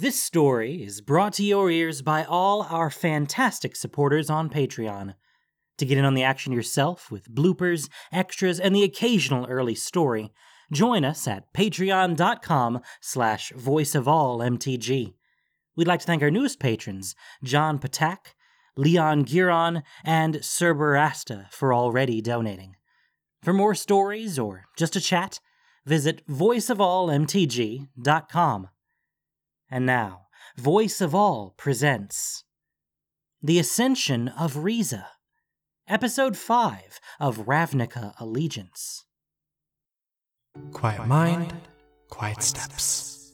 This story is brought to your ears by all our fantastic supporters on Patreon. To get in on the action yourself with bloopers, extras, and the occasional early story, join us at patreon.com slash voiceofallmtg. We'd like to thank our newest patrons, John Patak, Leon Giron, and Cerberasta for already donating. For more stories or just a chat, visit voiceofallmtg.com. And now, Voice of All presents The Ascension of Riza, Episode 5 of Ravnica Allegiance. Quiet mind, quiet steps.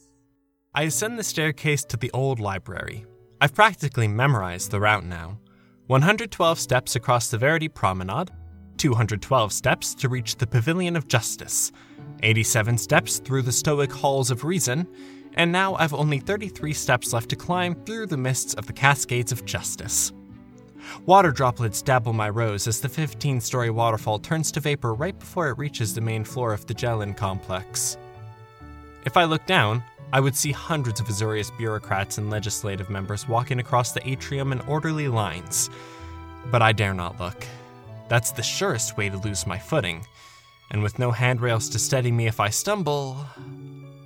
I ascend the staircase to the old library. I've practically memorized the route now. 112 steps across the Verity Promenade, 212 steps to reach the Pavilion of Justice, 87 steps through the Stoic Halls of Reason, and now I've only 33 steps left to climb through the mists of the Cascades of Justice. Water droplets dabble my rose as the 15 story waterfall turns to vapor right before it reaches the main floor of the Jelenn complex. If I look down, I would see hundreds of Azorius bureaucrats and legislative members walking across the atrium in orderly lines. But I dare not look. That's the surest way to lose my footing. And with no handrails to steady me if I stumble.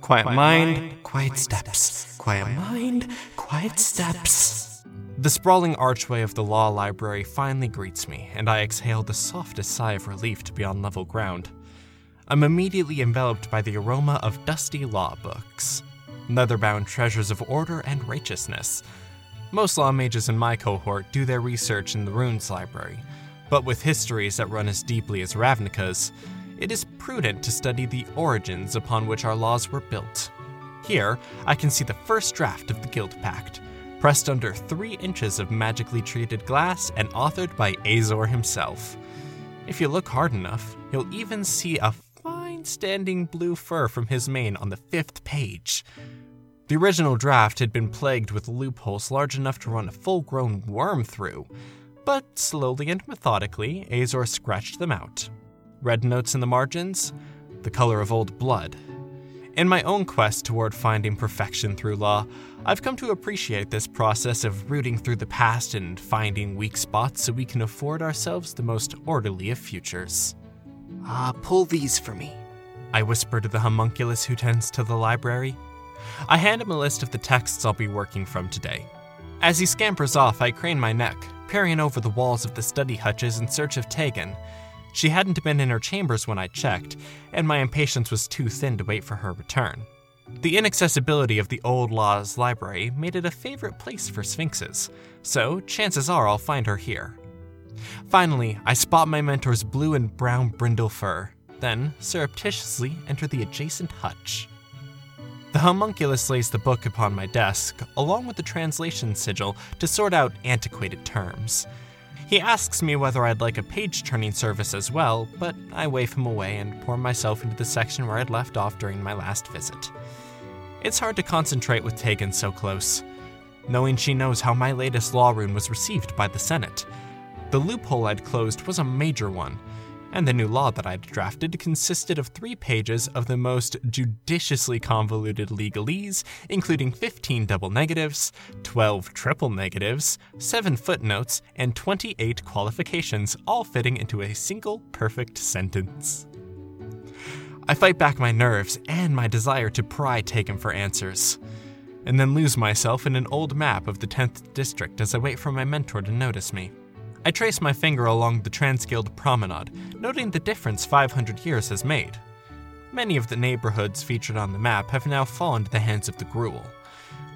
Quiet, mind, quiet steps. Quiet mind, quiet steps. The sprawling archway of the law library finally greets me, and I exhale the softest sigh of relief to be on level ground. I'm immediately enveloped by the aroma of dusty law books, leather bound treasures of order and righteousness. Most law mages in my cohort do their research in the Runes Library, but with histories that run as deeply as Ravnica's, it is prudent to study the origins upon which our laws were built. Here, I can see the first draft of the Guild Pact, pressed under three inches of magically treated glass and authored by Azor himself. If you look hard enough, you'll even see a fine standing blue fur from his mane on the fifth page. The original draft had been plagued with loopholes large enough to run a full grown worm through, but slowly and methodically, Azor scratched them out. Red notes in the margins, the color of old blood. In my own quest toward finding perfection through law, I've come to appreciate this process of rooting through the past and finding weak spots so we can afford ourselves the most orderly of futures. Ah, uh, pull these for me, I whisper to the homunculus who tends to the library. I hand him a list of the texts I'll be working from today. As he scampers off, I crane my neck, peering over the walls of the study hutches in search of Tegan. She hadn't been in her chambers when I checked, and my impatience was too thin to wait for her return. The inaccessibility of the Old Laws Library made it a favorite place for sphinxes, so chances are I'll find her here. Finally, I spot my mentor's blue and brown brindle fur, then surreptitiously enter the adjacent hutch. The homunculus lays the book upon my desk, along with the translation sigil, to sort out antiquated terms. He asks me whether I'd like a page turning service as well, but I wave him away and pour myself into the section where I'd left off during my last visit. It's hard to concentrate with Tegan so close, knowing she knows how my latest law rune was received by the Senate. The loophole I'd closed was a major one, and the new law that I'd drafted consisted of three pages of the most judiciously convoluted legalese, including 15 double negatives, 12 triple negatives, 7 footnotes, and 28 qualifications, all fitting into a single perfect sentence. I fight back my nerves and my desire to pry Tegan for answers, and then lose myself in an old map of the 10th district as I wait for my mentor to notice me. I trace my finger along the Transguild promenade, noting the difference 500 years has made. Many of the neighborhoods featured on the map have now fallen to the hands of the Gruul.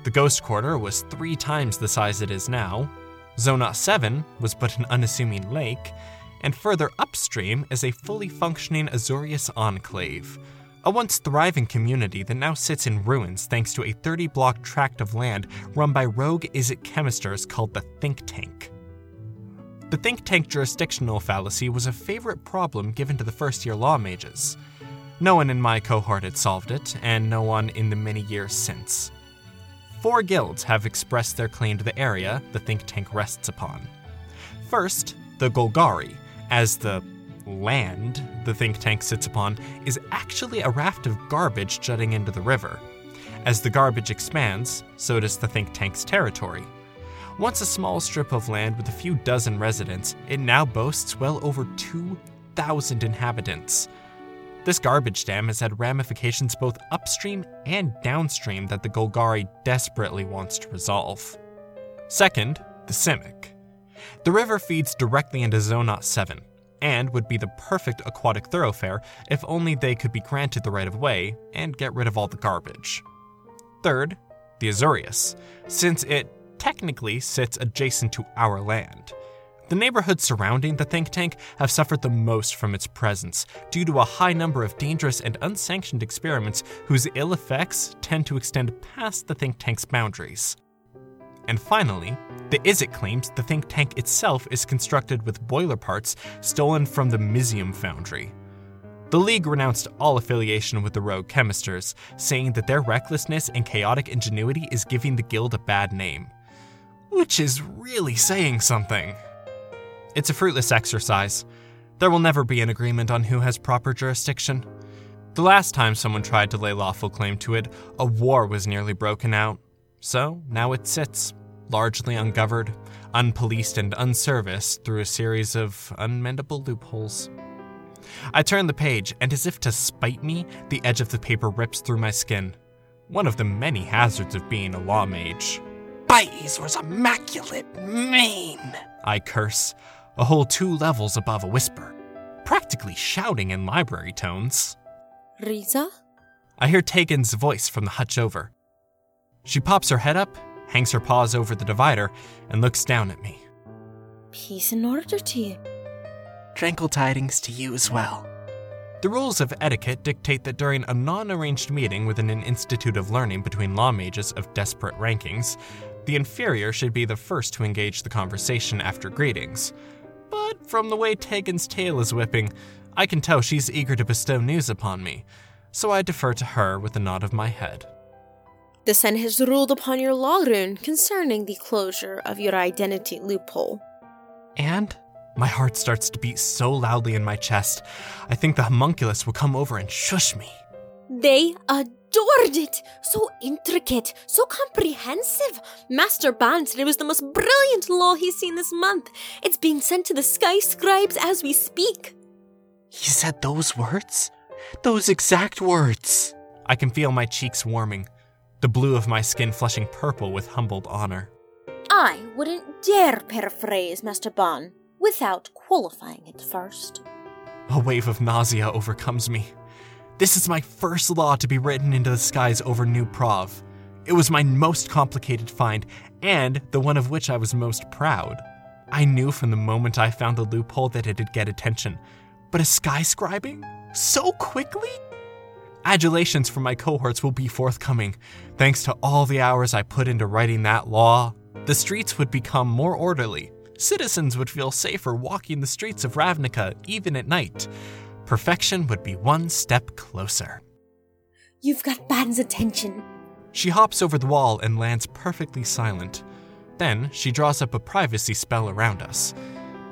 The Ghost Quarter was three times the size it is now, Zonot 7 was but an unassuming lake, and further upstream is a fully functioning Azorius enclave, a once thriving community that now sits in ruins thanks to a 30 block tract of land run by rogue Izzet chemisters called the Think Tank. The think tank jurisdictional fallacy was a favorite problem given to the first year law mages. No one in my cohort had solved it, and no one in the many years since. Four guilds have expressed their claim to the area the think tank rests upon. First, the Golgari, as the land the think tank sits upon is actually a raft of garbage jutting into the river. As the garbage expands, so does the think tank's territory. Once a small strip of land with a few dozen residents, it now boasts well over 2,000 inhabitants. This garbage dam has had ramifications both upstream and downstream that the Golgari desperately wants to resolve. Second, the Simic. The river feeds directly into Zonot 7 and would be the perfect aquatic thoroughfare if only they could be granted the right of way and get rid of all the garbage. Third, the Azorius, since it technically sits adjacent to our land. The neighborhoods surrounding the think tank have suffered the most from its presence due to a high number of dangerous and unsanctioned experiments whose ill effects tend to extend past the think tank's boundaries. And finally, the Izzet claims the think tank itself is constructed with boiler parts stolen from the Mizzium foundry. The League renounced all affiliation with the rogue chemisters, saying that their recklessness and chaotic ingenuity is giving the guild a bad name. Which is really saying something. It's a fruitless exercise. There will never be an agreement on who has proper jurisdiction. The last time someone tried to lay lawful claim to it, a war was nearly broken out. So now it sits, largely ungoverned, unpoliced, and unserviced through a series of unmendable loopholes. I turn the page, and as if to spite me, the edge of the paper rips through my skin. One of the many hazards of being a law mage. Baizor's immaculate mane! I curse, a whole two levels above a whisper, practically shouting in library tones. Riza? I hear Tegan's voice from the hutch over. She pops her head up, hangs her paws over the divider, and looks down at me. Peace and order to you. Tranquil tidings to you as well. The rules of etiquette dictate that during a non arranged meeting within an institute of learning between law mages of desperate rankings, the inferior should be the first to engage the conversation after greetings. But from the way Tegan's tail is whipping, I can tell she's eager to bestow news upon me, so I defer to her with a nod of my head. The Sen has ruled upon your law rune concerning the closure of your identity loophole. And? My heart starts to beat so loudly in my chest, I think the homunculus will come over and shush me. They adored it! So intricate, so comprehensive. Master Ban said it was the most brilliant law he's seen this month. It's being sent to the sky scribes as we speak. He said those words? Those exact words. I can feel my cheeks warming, the blue of my skin flushing purple with humbled honor. I wouldn't dare paraphrase Master Ban without qualifying it first. A wave of nausea overcomes me. This is my first law to be written into the skies over New Prahv. It was my most complicated find, and the one of which I was most proud. I knew from the moment I found the loophole that it'd get attention, but a skyscribing? So quickly? Adulations from my cohorts will be forthcoming. Thanks to all the hours I put into writing that law, the streets would become more orderly. Citizens would feel safer walking the streets of Ravnica even at night. Perfection would be one step closer. You've got Ban's attention. She hops over the wall and lands perfectly silent. Then she draws up a privacy spell around us.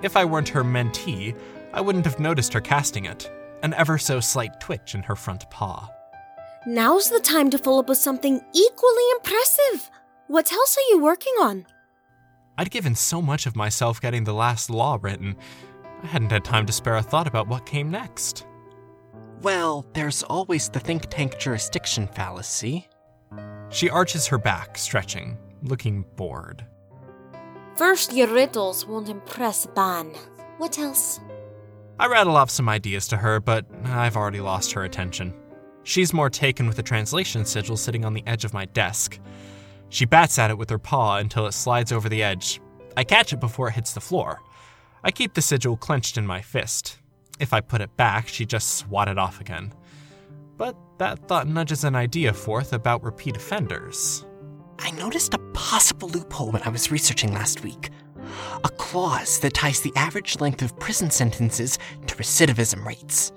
If I weren't her mentee, I wouldn't have noticed her casting it an ever so slight twitch in her front paw. Now's the time to follow up with something equally impressive. What else are you working on? I'd given so much of myself getting the last law written, I hadn't had time to spare a thought about what came next. Well, there's always the think tank jurisdiction fallacy. She arches her back, stretching, looking bored. First, your riddles won't impress Ban. What else? I rattle off some ideas to her, but I've already lost her attention. She's more taken with the translation sigil sitting on the edge of my desk. She bats at it with her paw until it slides over the edge. I catch it before it hits the floor. I keep the sigil clenched in my fist. If I put it back, she just swat it off again. But that thought nudges an idea forth about repeat offenders. I noticed a possible loophole when I was researching last week a clause that ties the average length of prison sentences to recidivism rates.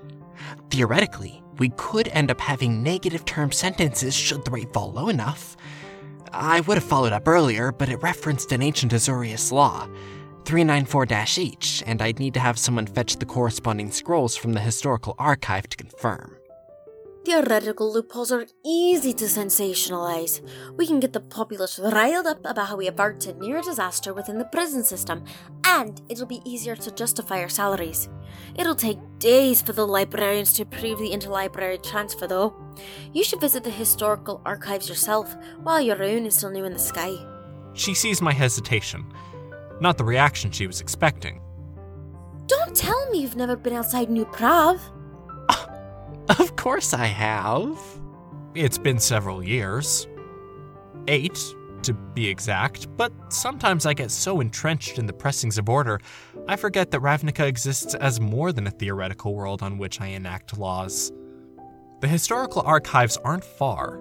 Theoretically, we could end up having negative term sentences should the rate fall low enough. I would have followed up earlier, but it referenced an ancient Azorius law, 394 H, and I'd need to have someone fetch the corresponding scrolls from the historical archive to confirm. Theoretical loopholes are easy to sensationalize. We can get the populace riled up about how we averted near disaster within the prison system, and it'll be easier to justify our salaries. It'll take days for the librarians to approve the interlibrary transfer, though. You should visit the historical archives yourself while your own is still new in the sky. She sees my hesitation, not the reaction she was expecting. Don't tell me you've never been outside New Prahv. Of course I have. It's been several years. Eight, to be exact, but sometimes I get so entrenched in the pressings of order, I forget that Ravnica exists as more than a theoretical world on which I enact laws. The historical archives aren't far.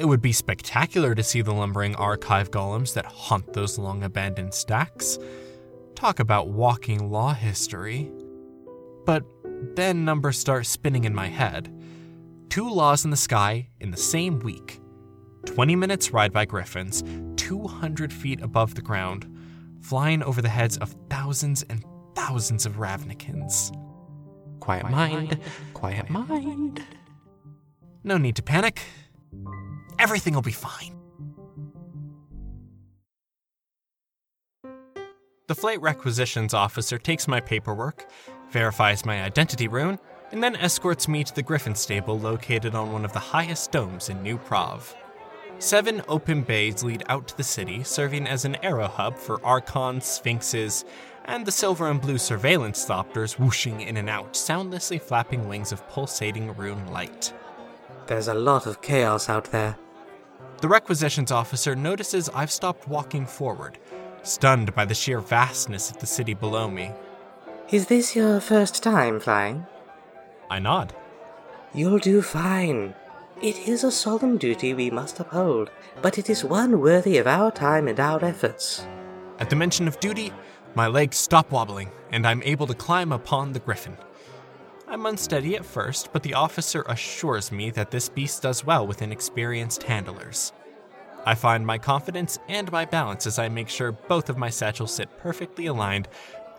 It would be spectacular to see the lumbering archive golems that haunt those long abandoned stacks. Talk about walking law history. But then numbers start spinning in my head. Two laws in the sky in the same week. 20 minutes ride by griffins, 200 feet above the ground, flying over the heads of thousands and thousands of Ravnicans. Quiet mind, quiet mind. No need to panic. Everything will be fine. The flight requisitions officer takes my paperwork, verifies my identity rune, and then escorts me to the Griffin stable located on one of the highest domes in New Prahv. Seven open bays lead out to the city, serving as an aero hub for archons, sphinxes, and the silver and blue surveillance thopters whooshing in and out, soundlessly flapping wings of pulsating rune light. There's a lot of chaos out there. The requisitions officer notices I've stopped walking forward, stunned by the sheer vastness of the city below me. Is this your first time flying? I nod. You'll do fine. It is a solemn duty we must uphold, but it is one worthy of our time and our efforts. At the mention of duty, my legs stop wobbling, and I'm able to climb upon the griffin. I'm unsteady at first, but the officer assures me that this beast does well with inexperienced handlers. I find my confidence and my balance as I make sure both of my satchels sit perfectly aligned,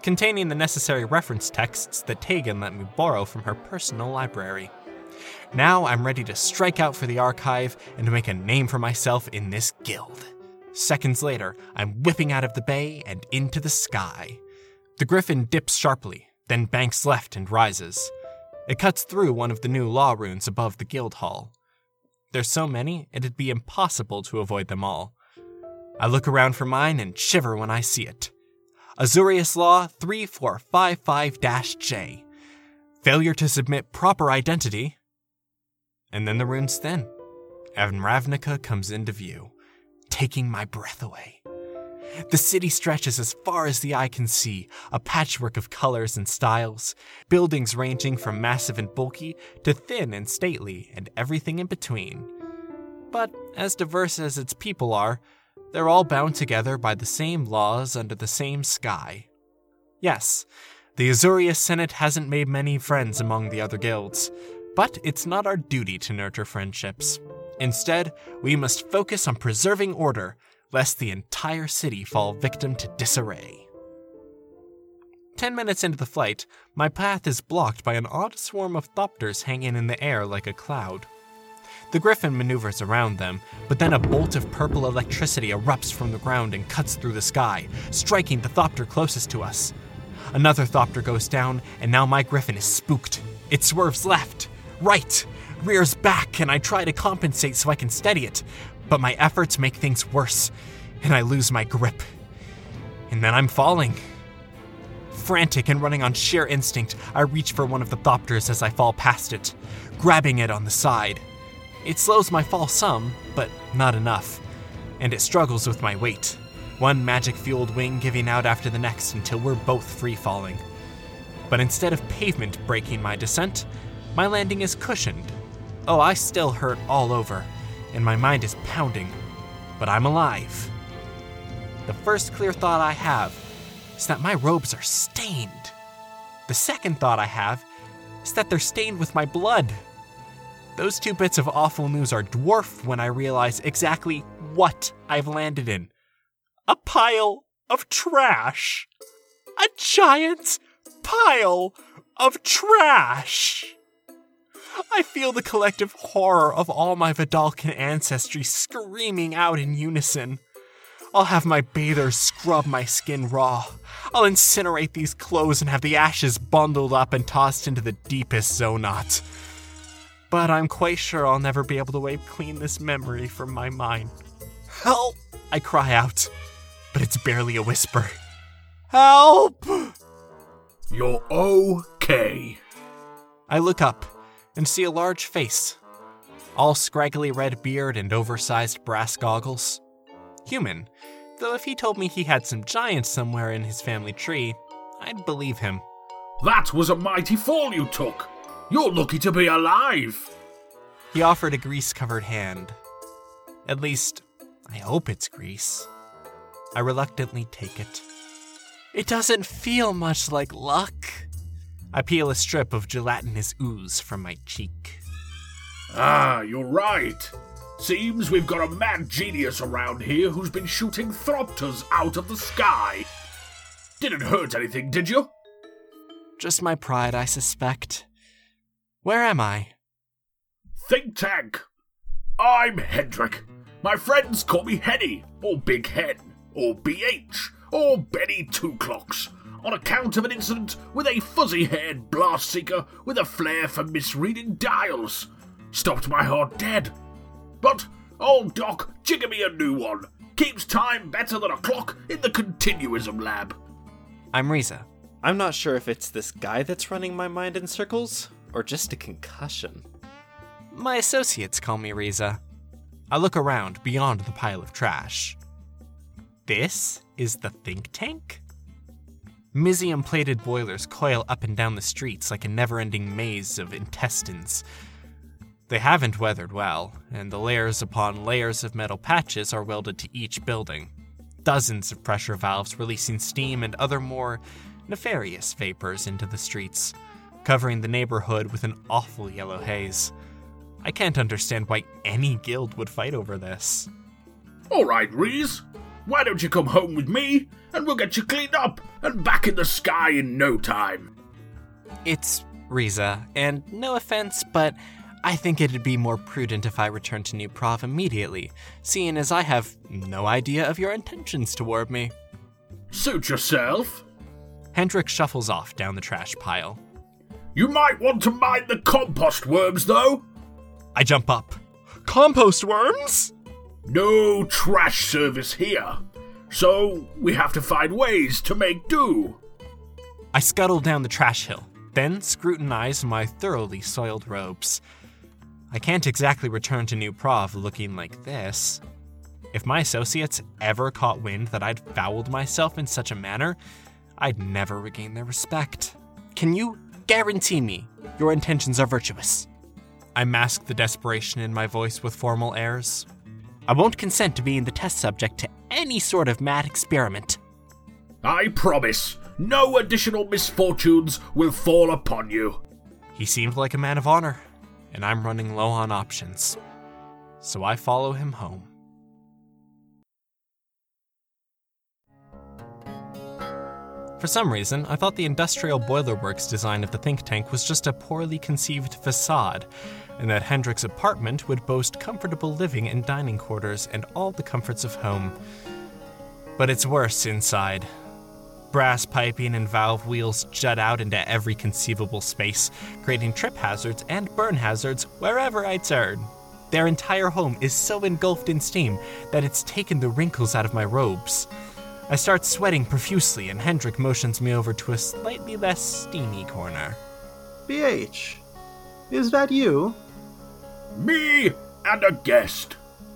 containing the necessary reference texts that Tegan let me borrow from her personal library. Now I'm ready to strike out for the archive and to make a name for myself in this guild. Seconds later, I'm whipping out of the bay and into the sky. The griffin dips sharply, then banks left and rises. It cuts through one of the new law runes above the guild hall. There's so many, it'd be impossible to avoid them all. I look around for mine and shiver when I see it. Azorius Law 3455 J. Failure to submit proper identity. And then the runes thin, and Ravnica comes into view, taking my breath away. The city stretches as far as the eye can see, a patchwork of colors and styles, buildings ranging from massive and bulky to thin and stately, and everything in between. But as diverse as its people are, they're all bound together by the same laws under the same sky. Yes, the Azorius Senate hasn't made many friends among the other guilds, but it's not our duty to nurture friendships. Instead, we must focus on preserving order, lest the entire city fall victim to disarray. Ten minutes into the flight, my path is blocked by an odd swarm of thopters hanging in the air like a cloud. The griffin maneuvers around them, but then a bolt of purple electricity erupts from the ground and cuts through the sky, striking the thopter closest to us. Another thopter goes down, and now my griffin is spooked. It swerves left, right, rears back, and I try to compensate so I can steady it, but my efforts make things worse, and I lose my grip. And then I'm falling. Frantic and running on sheer instinct, I reach for one of the thopters as I fall past it, grabbing it on the side. It slows my fall some, but not enough, and it struggles with my weight, one magic fueled wing giving out after the next until we're both free falling. But instead of pavement breaking my descent, my landing is cushioned. Oh, I still hurt all over, and my mind is pounding, but I'm alive. The first clear thought I have is that my robes are stained. The second thought I have is that they're stained with my blood. Those two bits of awful news are dwarfed when I realize exactly what I've landed in a pile of trash. A giant pile of trash. I feel the collective horror of all my Vedalken ancestry screaming out in unison. I'll have my bathers scrub my skin raw. I'll incinerate these clothes and have the ashes bundled up and tossed into the deepest Zonot. But I'm quite sure I'll never be able to wipe clean this memory from my mind. Help! I cry out, but it's barely a whisper. Help! You're okay. I look up and see a large face, all scraggly red beard and oversized brass goggles. Human, though if he told me he had some giants somewhere in his family tree, I'd believe him. That was a mighty fall you took. You're lucky to be alive. He offered a grease covered hand. At least, I hope it's grease. I reluctantly take it. It doesn't feel much like luck. I peel a strip of gelatinous ooze from my cheek. Ah, you're right. Seems we've got a mad genius around here who's been shooting thopters out of the sky. Didn't hurt anything, did you? Just my pride, I suspect. Where am I? Think tank. I'm Hendrik. My friends call me Henny, or Big Hen, or BH, or Benny Two Clocks, on account of an incident with a fuzzy haired blast seeker with a flair for misreading dials. Stopped my heart dead. But old Doc jigger me a new one. Keeps time better than a clock in the continuism lab. I'm Riza. I'm not sure if it's this guy that's running my mind in circles, or just a concussion. My associates call me Riza. I look around beyond the pile of trash. This is the think tank? Mizzium plated boilers coil up and down the streets like a never ending maze of intestines. They haven't weathered well, and the layers upon layers of metal patches are welded to each building. Dozens of pressure valves releasing steam and other more nefarious vapors into the streets, covering the neighborhood with an awful yellow haze. I can't understand why any guild would fight over this. All right, Reese. Why don't you come home with me, and we'll get you cleaned up and back in the sky in no time. It's Riza, and no offense, but I think it'd be more prudent if I returned to New Prahv immediately, seeing as I have no idea of your intentions toward me. Suit yourself. Hendrik shuffles off down the trash pile. You might want to mind the compost worms, though. I jump up. Compost worms? No trash service here. So we have to find ways to make do. I scuttle down the trash hill, then scrutinize my thoroughly soiled robes. I can't exactly return to New Prahv looking like this. If my associates ever caught wind that I'd fouled myself in such a manner, I'd never regain their respect. Can you guarantee me your intentions are virtuous? I mask the desperation in my voice with formal airs. I won't consent to being the test subject to any sort of mad experiment. I promise, no additional misfortunes will fall upon you. He seemed like a man of honor, and I'm running low on options. So I follow him home. For some reason, I thought the industrial boiler works design of the think tank was just a poorly conceived facade, and that Hendrik's apartment would boast comfortable living and dining quarters and all the comforts of home. But it's worse inside. Brass piping and valve wheels jut out into every conceivable space, creating trip hazards and burn hazards wherever I turn. Their entire home is so engulfed in steam that it's taken the wrinkles out of my robes. I start sweating profusely, and Hendrik motions me over to a slightly less steamy corner. BH, is that you? Me and a guest.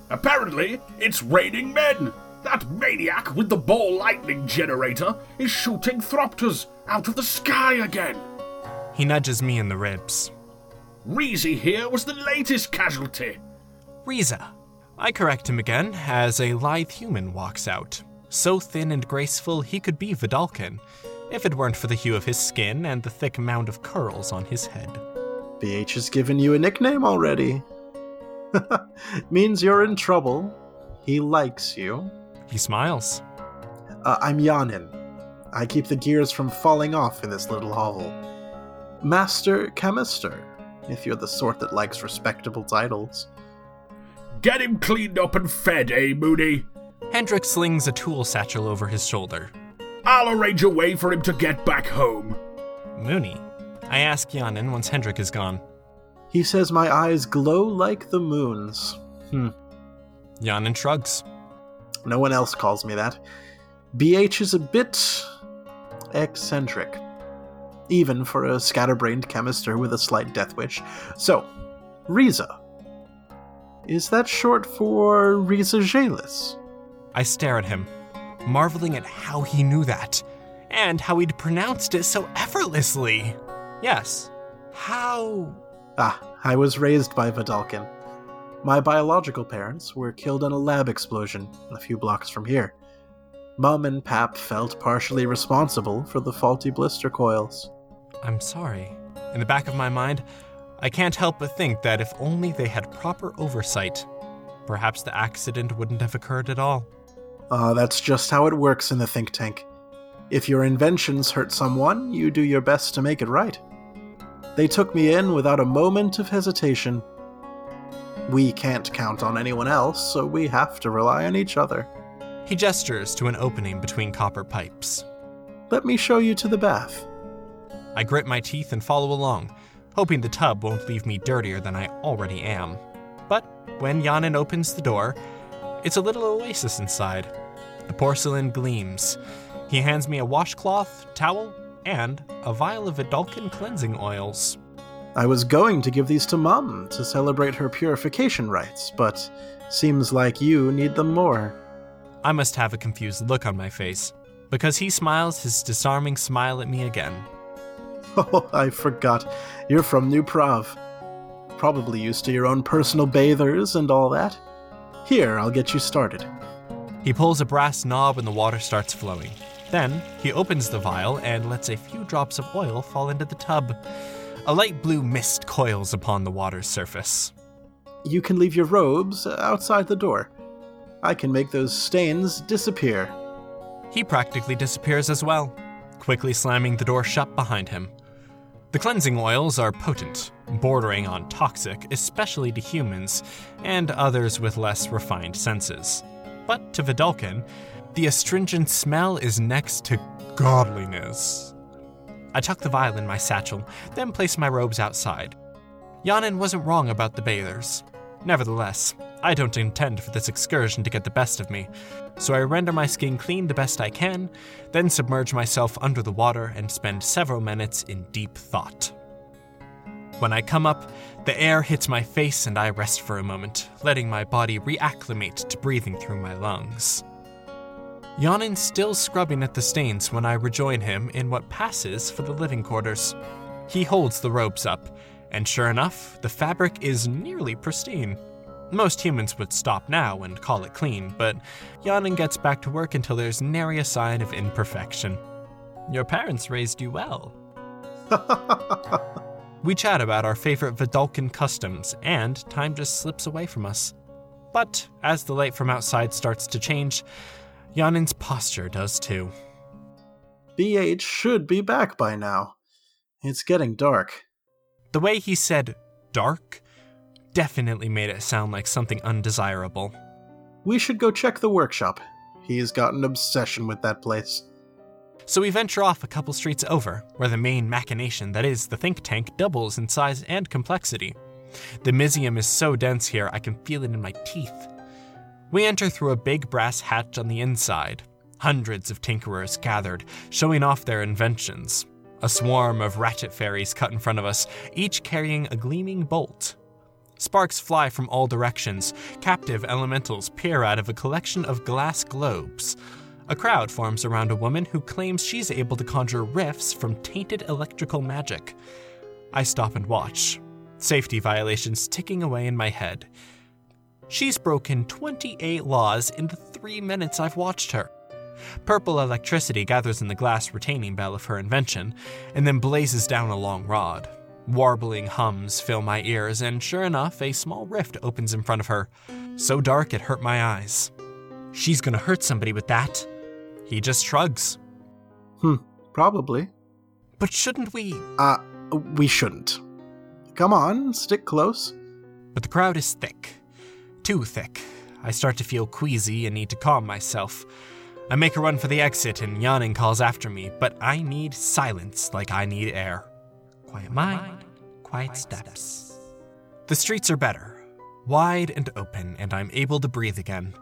Apparently, it's raining men. That maniac with the ball lightning generator is shooting thopters out of the sky again. He nudges me in the ribs. Reezy here was the latest casualty. Riza. I correct him again as a lithe human walks out. So thin and graceful he could be Vedalken, if it weren't for the hue of his skin and the thick mound of curls on his head. BH has given you a nickname already. Means you're in trouble. He likes you. He smiles. Uh, I'm Yanin. I keep the gears from falling off in this little hovel. Master Chemister. if you're the sort that likes respectable titles. Get him cleaned up and fed, eh, Mooney? Hendrik slings a tool satchel over his shoulder. I'll arrange a way for him to get back home. Mooney. I ask Yanin once Hendrik is gone. He says my eyes glow like the moon's. Hmm. Yanin shrugs. No one else calls me that. BH is a bit eccentric, even for a scatterbrained chemister with a slight death wish. So, Riza. Is that short for Riza Jalis? I stare at him, marveling at how he knew that, and how he'd pronounced it so effortlessly. Yes. How? Ah, I was raised by Vedalken. My biological parents were killed in a lab explosion a few blocks from here. Mum and Pap felt partially responsible for the faulty blister coils. I'm sorry. In the back of my mind, I can't help but think that if only they had proper oversight, perhaps the accident wouldn't have occurred at all. Ah, that's just how it works in the think tank. If your inventions hurt someone, you do your best to make it right. They took me in without a moment of hesitation. We can't count on anyone else, so we have to rely on each other. He gestures to an opening between copper pipes. Let me show you to the bath. I grit my teeth and follow along, hoping the tub won't leave me dirtier than I already am. But when Yanin opens the door, it's a little oasis inside. The porcelain gleams. He hands me a washcloth, towel, and a vial of Vedalken cleansing oils. I was going to give these to Mum to celebrate her purification rites, but seems like you need them more. I must have a confused look on my face, because he smiles his disarming smile at me again. Oh, I forgot. You're from New Prahv. Probably used to your own personal bathers and all that. Here, I'll get you started. He pulls a brass knob and the water starts flowing. Then, he opens the vial and lets a few drops of oil fall into the tub. A light blue mist coils upon the water's surface. You can leave your robes outside the door. I can make those stains disappear. He practically disappears as well, quickly slamming the door shut behind him. The cleansing oils are potent, bordering on toxic, especially to humans and others with less refined senses. But to Vedalken, the astringent smell is next to godliness. I tuck the vial in my satchel, then place my robes outside. Yanin wasn't wrong about the bathers. Nevertheless, I don't intend for this excursion to get the best of me, so I render my skin clean the best I can, then submerge myself under the water and spend several minutes in deep thought. When I come up, the air hits my face and I rest for a moment, letting my body reacclimate to breathing through my lungs. Yanin's still scrubbing at the stains when I rejoin him in what passes for the living quarters. He holds the robes up, and sure enough, the fabric is nearly pristine. Most humans would stop now and call it clean, but Yanin gets back to work until there's nary a sign of imperfection. Your parents raised you well. we chat about our favorite Vedalken customs, and time just slips away from us. But as the light from outside starts to change, Yanin's posture does too. BH should be back by now. It's getting dark. The way he said dark definitely made it sound like something undesirable. We should go check the workshop. He's got an obsession with that place. So we venture off a couple streets over, where the main machination that is the think tank doubles in size and complexity. The Mizzium is so dense here I can feel it in my teeth. We enter through a big brass hatch on the inside. Hundreds of tinkerers gathered, showing off their inventions. A swarm of ratchet fairies cut in front of us, each carrying a gleaming bolt. Sparks fly from all directions. Captive elementals peer out of a collection of glass globes. A crowd forms around a woman who claims she's able to conjure rifts from tainted electrical magic. I stop and watch, safety violations ticking away in my head. She's broken 28 laws in the three minutes I've watched her. Purple electricity gathers in the glass retaining bell of her invention, and then blazes down a long rod. Warbling hums fill my ears, and sure enough, a small rift opens in front of her, so dark it hurt my eyes. She's gonna hurt somebody with that. He just shrugs. Hmm, probably. But shouldn't we? Uh, we shouldn't. Come on, stick close. But the crowd is thick. Too thick. I start to feel queasy and need to calm myself. I make a run for the exit and Yanin calls after me, but I need silence like I need air. Quiet mind, quiet steps. The streets are better, wide and open, and I'm able to breathe again.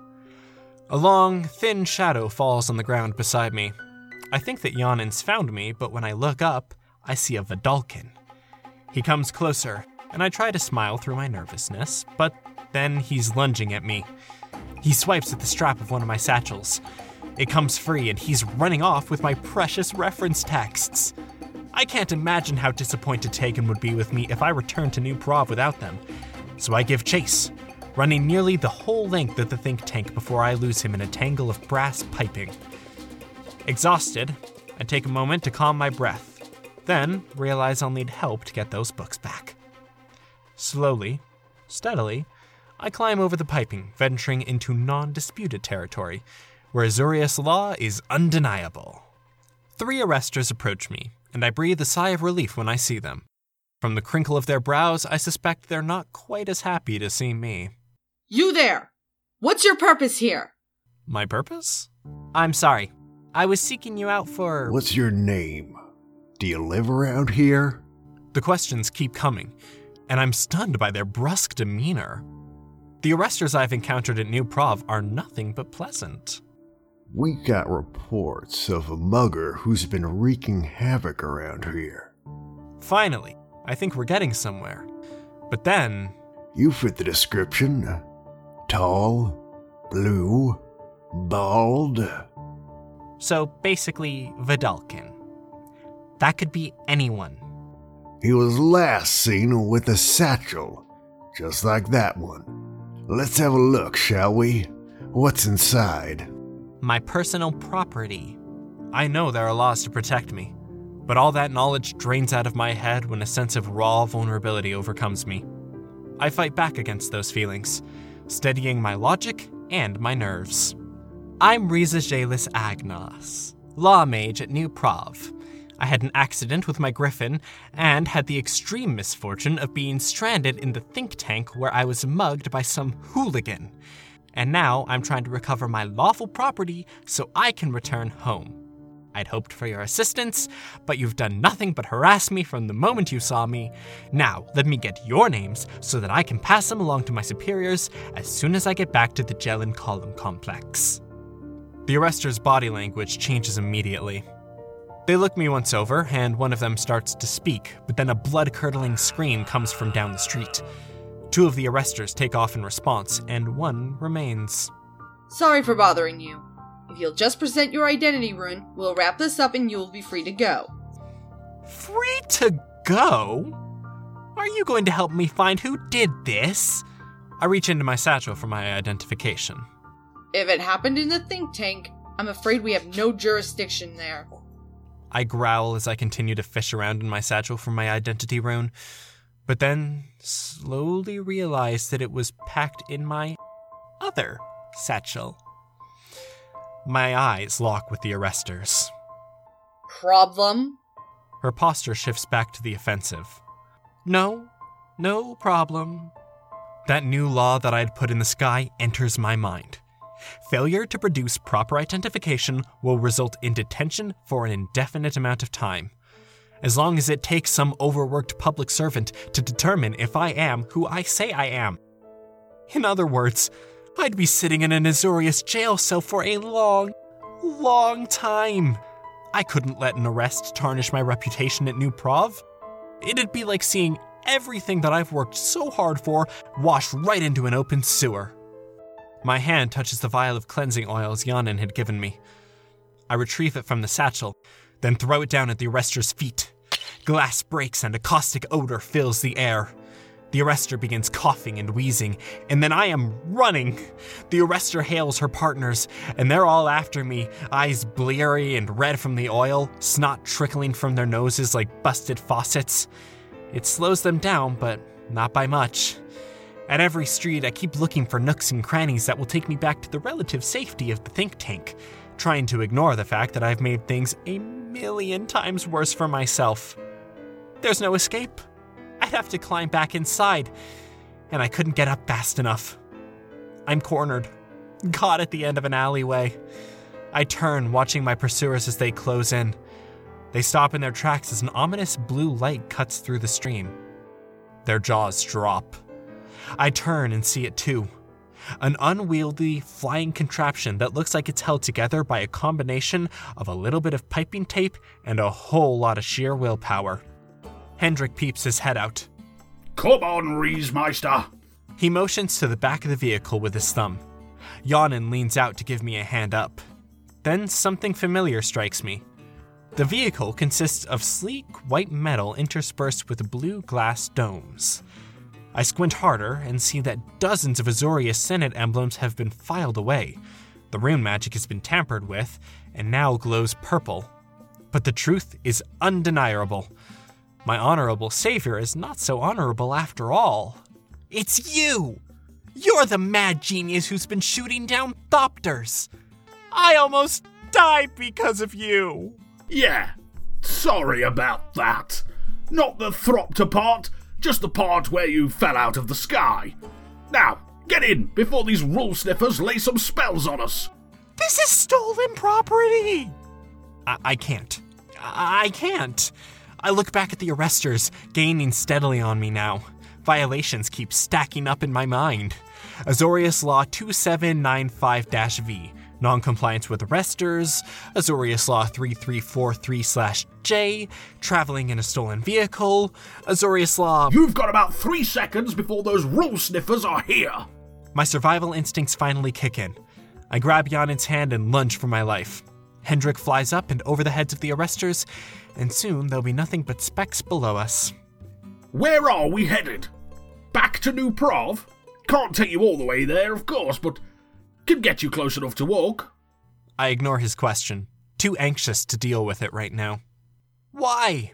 A long, thin shadow falls on the ground beside me. I think that Yanin's found me, but when I look up, I see a Vedalken. He comes closer, and I try to smile through my nervousness, but then he's lunging at me. He swipes at the strap of one of my satchels. It comes free, and he's running off with my precious reference texts. I can't imagine how disappointed Tegan would be with me if I returned to New Prahv without them. So I give chase, running nearly the whole length of the think tank before I lose him in a tangle of brass piping. Exhausted, I take a moment to calm my breath, then realize I'll need help to get those books back. Slowly, steadily, I climb over the piping, venturing into non disputed territory, where Azorius law is undeniable. Three arresters approach me, and I breathe a sigh of relief when I see them. From the crinkle of their brows, I suspect they're not quite as happy to see me. You there! What's your purpose here? My purpose? I'm sorry. I was seeking you out for. What's your name? Do you live around here? The questions keep coming, and I'm stunned by their brusque demeanor. The arresters I've encountered at New Prahv are nothing but pleasant. We got reports of a mugger who's been wreaking havoc around here. Finally, I think we're getting somewhere. But then, You fit the description. Tall, blue, bald. so basically, Vedalken. That could be anyone. He was last seen with a satchel, just like that one. Let's have a look, shall we? What's inside? My personal property. I know there are laws to protect me, but all that knowledge drains out of my head when a sense of raw vulnerability overcomes me. I fight back against those feelings, steadying my logic and my nerves. I'm Riza Jalis Agnos, law mage at New Prahv. I had an accident with my griffin and had the extreme misfortune of being stranded in the think tank where I was mugged by some hooligan. And now I'm trying to recover my lawful property so I can return home. I'd hoped for your assistance, but you've done nothing but harass me from the moment you saw me. Now, let me get your names so that I can pass them along to my superiors as soon as I get back to the Jelenn Column complex. The arrester's body language changes immediately. They look me once over, and one of them starts to speak, but then a blood curdling scream comes from down the street. Two of the arresters take off in response, and one remains. Sorry for bothering you. If you'll just present your identity rune, we'll wrap this up and you'll be free to go. Free to go? Are you going to help me find who did this? I reach into my satchel for my identification. If it happened in the think tank, I'm afraid we have no jurisdiction there. I growl as I continue to fish around in my satchel for my identity rune, but then slowly realize that it was packed in my other satchel. My eyes lock with the arresters. Problem? Her posture shifts back to the offensive. No, no problem. That new law that I'd put in the sky enters my mind. Failure to produce proper identification will result in detention for an indefinite amount of time. As long as it takes some overworked public servant to determine if I am who I say I am. In other words, I'd be sitting in an Azorius jail cell for a long, long time. I couldn't let an arrest tarnish my reputation at New Prahv. It'd be like seeing everything that I've worked so hard for wash right into an open sewer. My hand touches the vial of cleansing oils Yanin had given me. I retrieve it from the satchel, then throw it down at the arrester's feet. Glass breaks and a caustic odor fills the air. The arrester begins coughing and wheezing, and then I am running. The arrester hails her partners, and they're all after me, eyes bleary and red from the oil, snot trickling from their noses like busted faucets. It slows them down, but not by much. At every street, I keep looking for nooks and crannies that will take me back to the relative safety of the think tank, trying to ignore the fact that I've made things a million times worse for myself. There's no escape. I'd have to climb back inside, and I couldn't get up fast enough. I'm cornered, caught at the end of an alleyway. I turn, watching my pursuers as they close in. They stop in their tracks as an ominous blue light cuts through the stream. Their jaws drop. I turn and see it too. An unwieldy, flying contraption that looks like it's held together by a combination of a little bit of piping tape and a whole lot of sheer willpower. Hendrik peeps his head out. Come on, Riesmeister. He motions to the back of the vehicle with his thumb. Yanin leans out to give me a hand up. Then something familiar strikes me. The vehicle consists of sleek white metal interspersed with blue glass domes. I squint harder and see that dozens of Azorius Senate emblems have been filed away. The rune magic has been tampered with and now glows purple. But the truth is undeniable. My honorable savior is not so honorable after all. It's you! You're the mad genius who's been shooting down Thopters! I almost died because of you! Yeah, sorry about that. Not the Thopter part, just the part where you fell out of the sky. Now, get in before these rule sniffers lay some spells on us. This is stolen property! I, I can't. I-, I can't. I look back at the arresters, gaining steadily on me now. Violations keep stacking up in my mind. Azorius Law 2795 V noncompliance with arresters, Azorius Law 3343 J, traveling in a stolen vehicle, Azorius Law. You've got about three seconds before those rule sniffers are here. My survival instincts finally kick in. I grab Yanin's hand and lunge for my life. Hendrik flies up and over the heads of the arresters, and soon there'll be nothing but specks below us. Where are we headed? Back to New Prahv? Can't take you all the way there, of course, but can get you close enough to walk. I ignore his question, too anxious to deal with it right now. Why?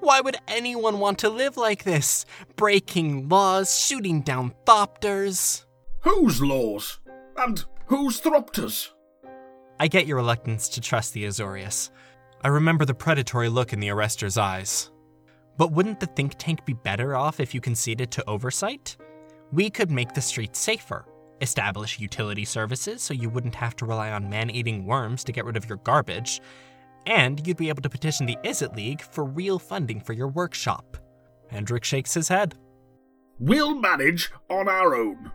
Why would anyone want to live like this? Breaking laws, shooting down thopters. Whose laws? And whose thopters? I get your reluctance to trust the Azorius. I remember the predatory look in the arrester's eyes. But wouldn't the think tank be better off if you conceded to oversight? We could make the streets safer, establish utility services so you wouldn't have to rely on man eating worms to get rid of your garbage, and you'd be able to petition the Izzet League for real funding for your workshop. Hendrik shakes his head. We'll manage on our own.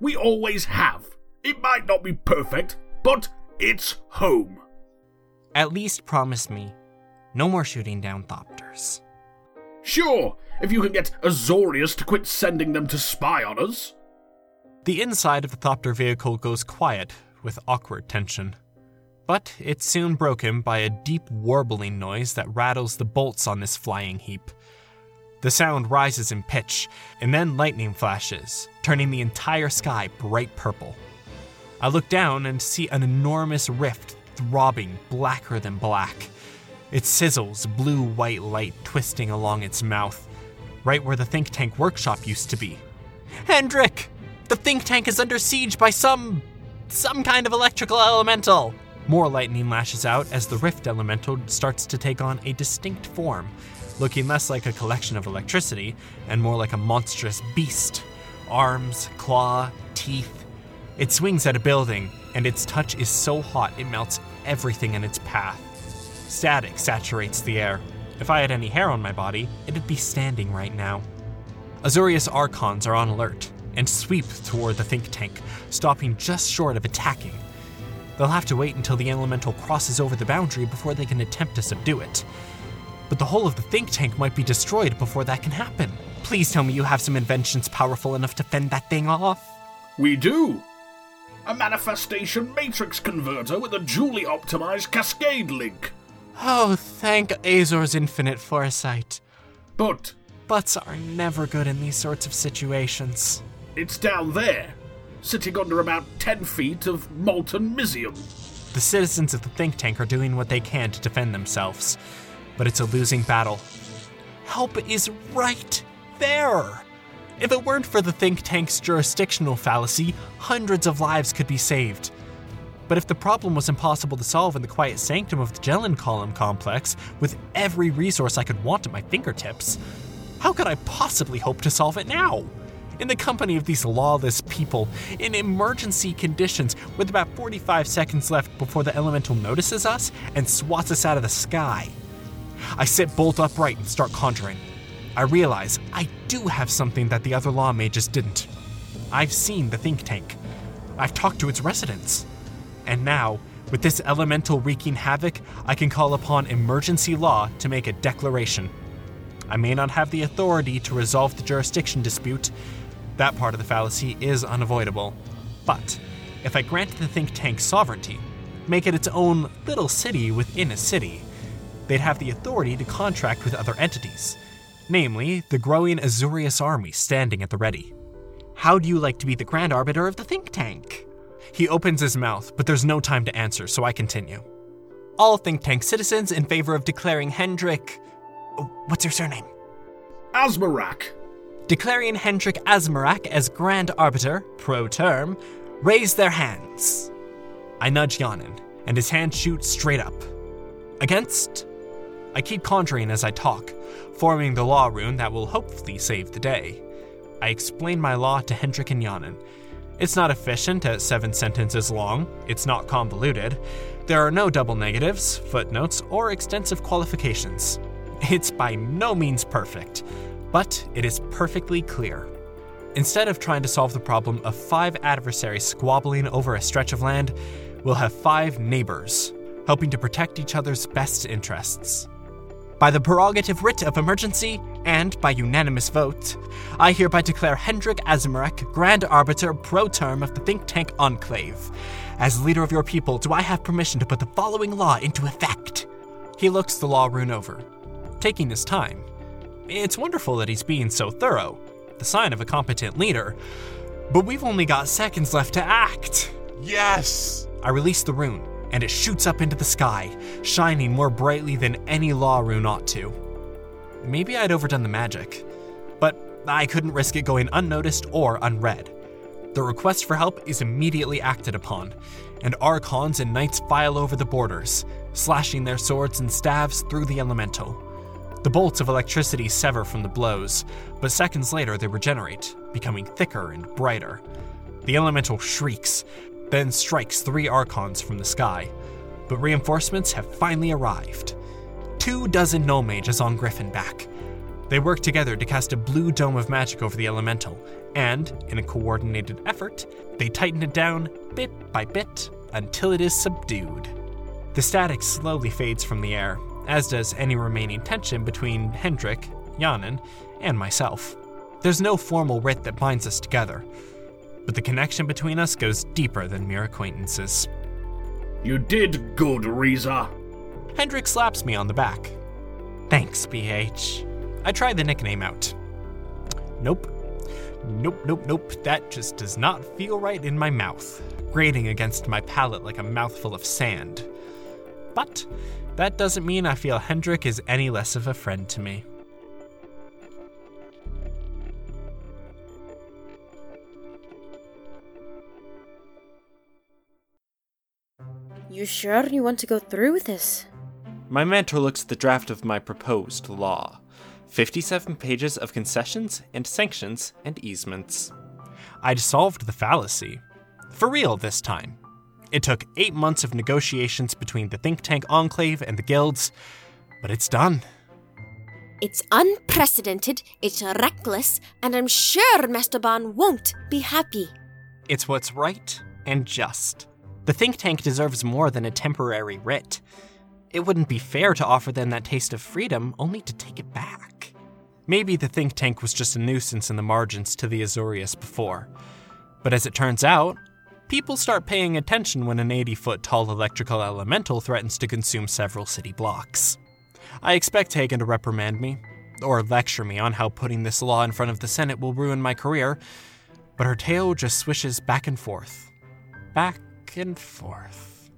We always have. It might not be perfect, but it's home. At least promise me no more shooting down Thopters. Sure, if you can get Azorius to quit sending them to spy on us. The inside of the Thopter vehicle goes quiet, with awkward tension. But it's soon broken by a deep warbling noise that rattles the bolts on this flying heap. The sound rises in pitch, and then lightning flashes, turning the entire sky bright purple. I look down and see an enormous rift throbbing blacker than black. It sizzles blue white light twisting along its mouth, right where the think tank workshop used to be. Hendrik! The think tank is under siege by some. some kind of electrical elemental. More lightning lashes out as the rift elemental starts to take on a distinct form, looking less like a collection of electricity and more like a monstrous beast. Arms, claw, teeth. It swings at a building, and its touch is so hot it melts everything in its path. Static saturates the air. If I had any hair on my body, it'd be standing right now. Azorius Archons are on alert, and sweep toward the think tank, stopping just short of attacking. They'll have to wait until the elemental crosses over the boundary before they can attempt to subdue it. But the whole of the think tank might be destroyed before that can happen. Please tell me you have some inventions powerful enough to fend that thing off. We do. A manifestation matrix converter with a duly optimized cascade link. Oh, thank Azor's infinite foresight. But. Buts are never good in these sorts of situations. It's down there, sitting under about 10 feet of molten Mizzium. The citizens of the think tank are doing what they can to defend themselves, but it's a losing battle. Help is right there. If it weren't for the think tank's jurisdictional fallacy, hundreds of lives could be saved. But if the problem was impossible to solve in the quiet sanctum of the Jelenn Column complex, with every resource I could want at my fingertips, How could I possibly hope to solve it now? In the company of these lawless people, in emergency conditions, with about 45 seconds left before the elemental notices us and swats us out of the sky. I sit bolt upright and start conjuring. I realize I do have something that the other law mages didn't. I've seen the think tank. I've talked to its residents. And now, with this elemental wreaking havoc, I can call upon emergency law to make a declaration. I may not have the authority to resolve the jurisdiction dispute. That part of the fallacy is unavoidable. But if I grant the think tank sovereignty, make it its own little city within a city, they'd have the authority to contract with other entities, namely the growing Azorius army standing at the ready. How do you like to be the grand arbiter of the think tank? He opens his mouth, but there's no time to answer, so I continue. All think tank citizens in favor of declaring Hendrik. Oh, what's your surname? Asmarak. Declaring Hendrik Asmarak as Grand Arbiter, pro term, raise their hands. I nudge Yanin, and his hand shoots straight up. Against? I keep conjuring as I talk, forming the law rune that will hopefully save the day. I explain my law to Hendrik and Yanin. It's not efficient at seven sentences long, it's not convoluted. There are no double negatives, footnotes, or extensive qualifications. It's by no means perfect, but it is perfectly clear. Instead of trying to solve the problem of five adversaries squabbling over a stretch of land, we'll have five neighbors, helping to protect each other's best interests. By the prerogative writ of emergency, and by unanimous vote, I hereby declare Hendrik Azimarek Grand Arbiter pro term of the think tank Enclave. As leader of your people, do I have permission to put the following law into effect? He looks the law rune over, taking his time. It's wonderful that he's being so thorough, the sign of a competent leader. But we've only got seconds left to act. Yes! I release the rune, and it shoots up into the sky, shining more brightly than any law rune ought to. Maybe I'd overdone the magic, but I couldn't risk it going unnoticed or unread. The request for help is immediately acted upon, and archons and knights file over the borders, slashing their swords and staves through the elemental. The bolts of electricity sever from the blows, but seconds later they regenerate, becoming thicker and brighter. The elemental shrieks, then strikes three archons from the sky, but reinforcements have finally arrived. Two dozen null mages on Griffinback. They work together to cast a blue dome of magic over the elemental, and, in a coordinated effort, they tighten it down bit by bit until it is subdued. The static slowly fades from the air, as does any remaining tension between Hendrik, Yanin, and myself. There's no formal writ that binds us together, but the connection between us goes deeper than mere acquaintances. You did good, Reza. Hendrik slaps me on the back. Thanks, BH. I try the nickname out. Nope. Nope, nope, nope. That just does not feel right in my mouth, grating against my palate like a mouthful of sand. But that doesn't mean I feel Hendrik is any less of a friend to me. You sure you want to go through with this? My mentor looks at the draft of my proposed law 57 pages of concessions and sanctions and easements. I'd solved the fallacy. For real this time. It took eight months of negotiations between the think tank enclave and the guilds, but it's done. It's unprecedented, it's reckless, and I'm sure Master Ban won't be happy. It's what's right and just. The think tank deserves more than a temporary writ. It wouldn't be fair to offer them that taste of freedom only to take it back. Maybe the think tank was just a nuisance in the margins to the Azorius before. But as it turns out, people start paying attention when an 80 foot tall electrical elemental threatens to consume several city blocks. I expect Hagen to reprimand me, or lecture me on how putting this law in front of the Senate will ruin my career, but her tail just swishes back and forth. Back and forth.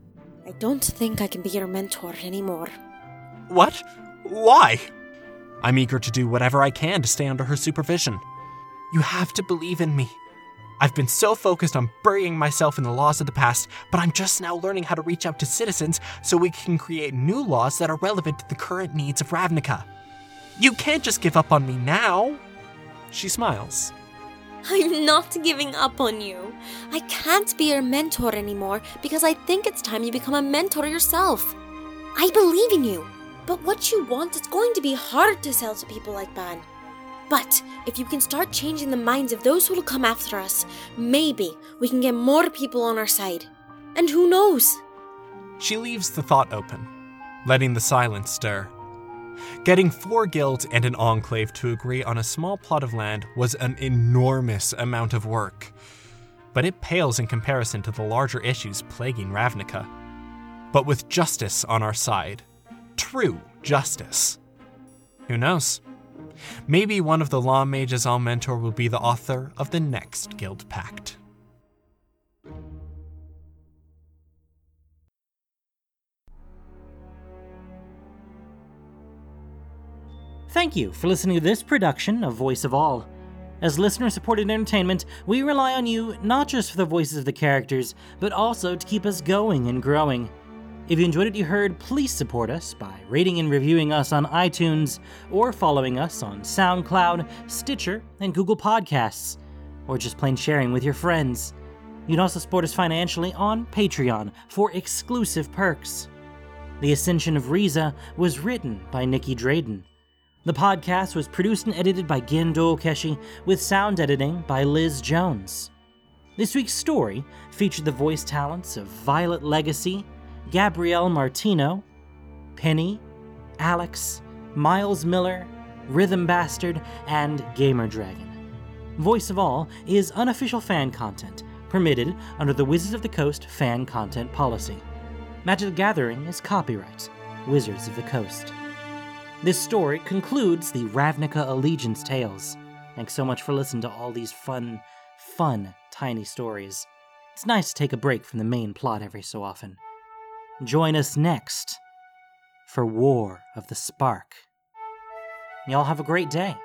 I don't think I can be your mentor anymore. What? Why? I'm eager to do whatever I can to stay under her supervision. You have to believe in me. I've been so focused on burying myself in the laws of the past, but I'm just now learning how to reach out to citizens so we can create new laws that are relevant to the current needs of Ravnica. You can't just give up on me now. She smiles. I'm not giving up on you. I can't be your mentor anymore because I think it's time you become a mentor yourself. I believe in you, but what you want is going to be hard to sell to people like Ban. But if you can start changing the minds of those who will come after us, maybe we can get more people on our side. And who knows? She leaves the thought open, letting the silence stir. Getting four guilds and an enclave to agree on a small plot of land was an enormous amount of work, but it pales in comparison to the larger issues plaguing Ravnica. But with justice on our side, true justice. Who knows? Maybe one of the law mages I'll mentor will be the author of the next guild pact. Thank you for listening to this production of Voice of All. As listener supported entertainment, we rely on you not just for the voices of the characters, but also to keep us going and growing. If you enjoyed what you heard, please support us by rating and reviewing us on iTunes or following us on SoundCloud, Stitcher, and Google Podcasts, or just plain sharing with your friends. You can also support us financially on Patreon for exclusive perks. The Ascension of Riza was written by Nicky Drayden. The podcast was produced and edited by Gendo Keshi, with sound editing by Liz Jones. This week's story featured the voice talents of Violet Legacy, Gabrielle Martino, Penny, Alex, Miles Miller, Rhythm Bastard, and Gamer Dragon. Voice of All is unofficial fan content, permitted under the Wizards of the Coast fan content policy. Magic the Gathering is copyright Wizards of the Coast. This story concludes the Ravnica Allegiance tales. Thanks so much for listening to all these fun, fun, tiny stories. It's nice to take a break from the main plot every so often. Join us next for War of the Spark. Y'all have a great day.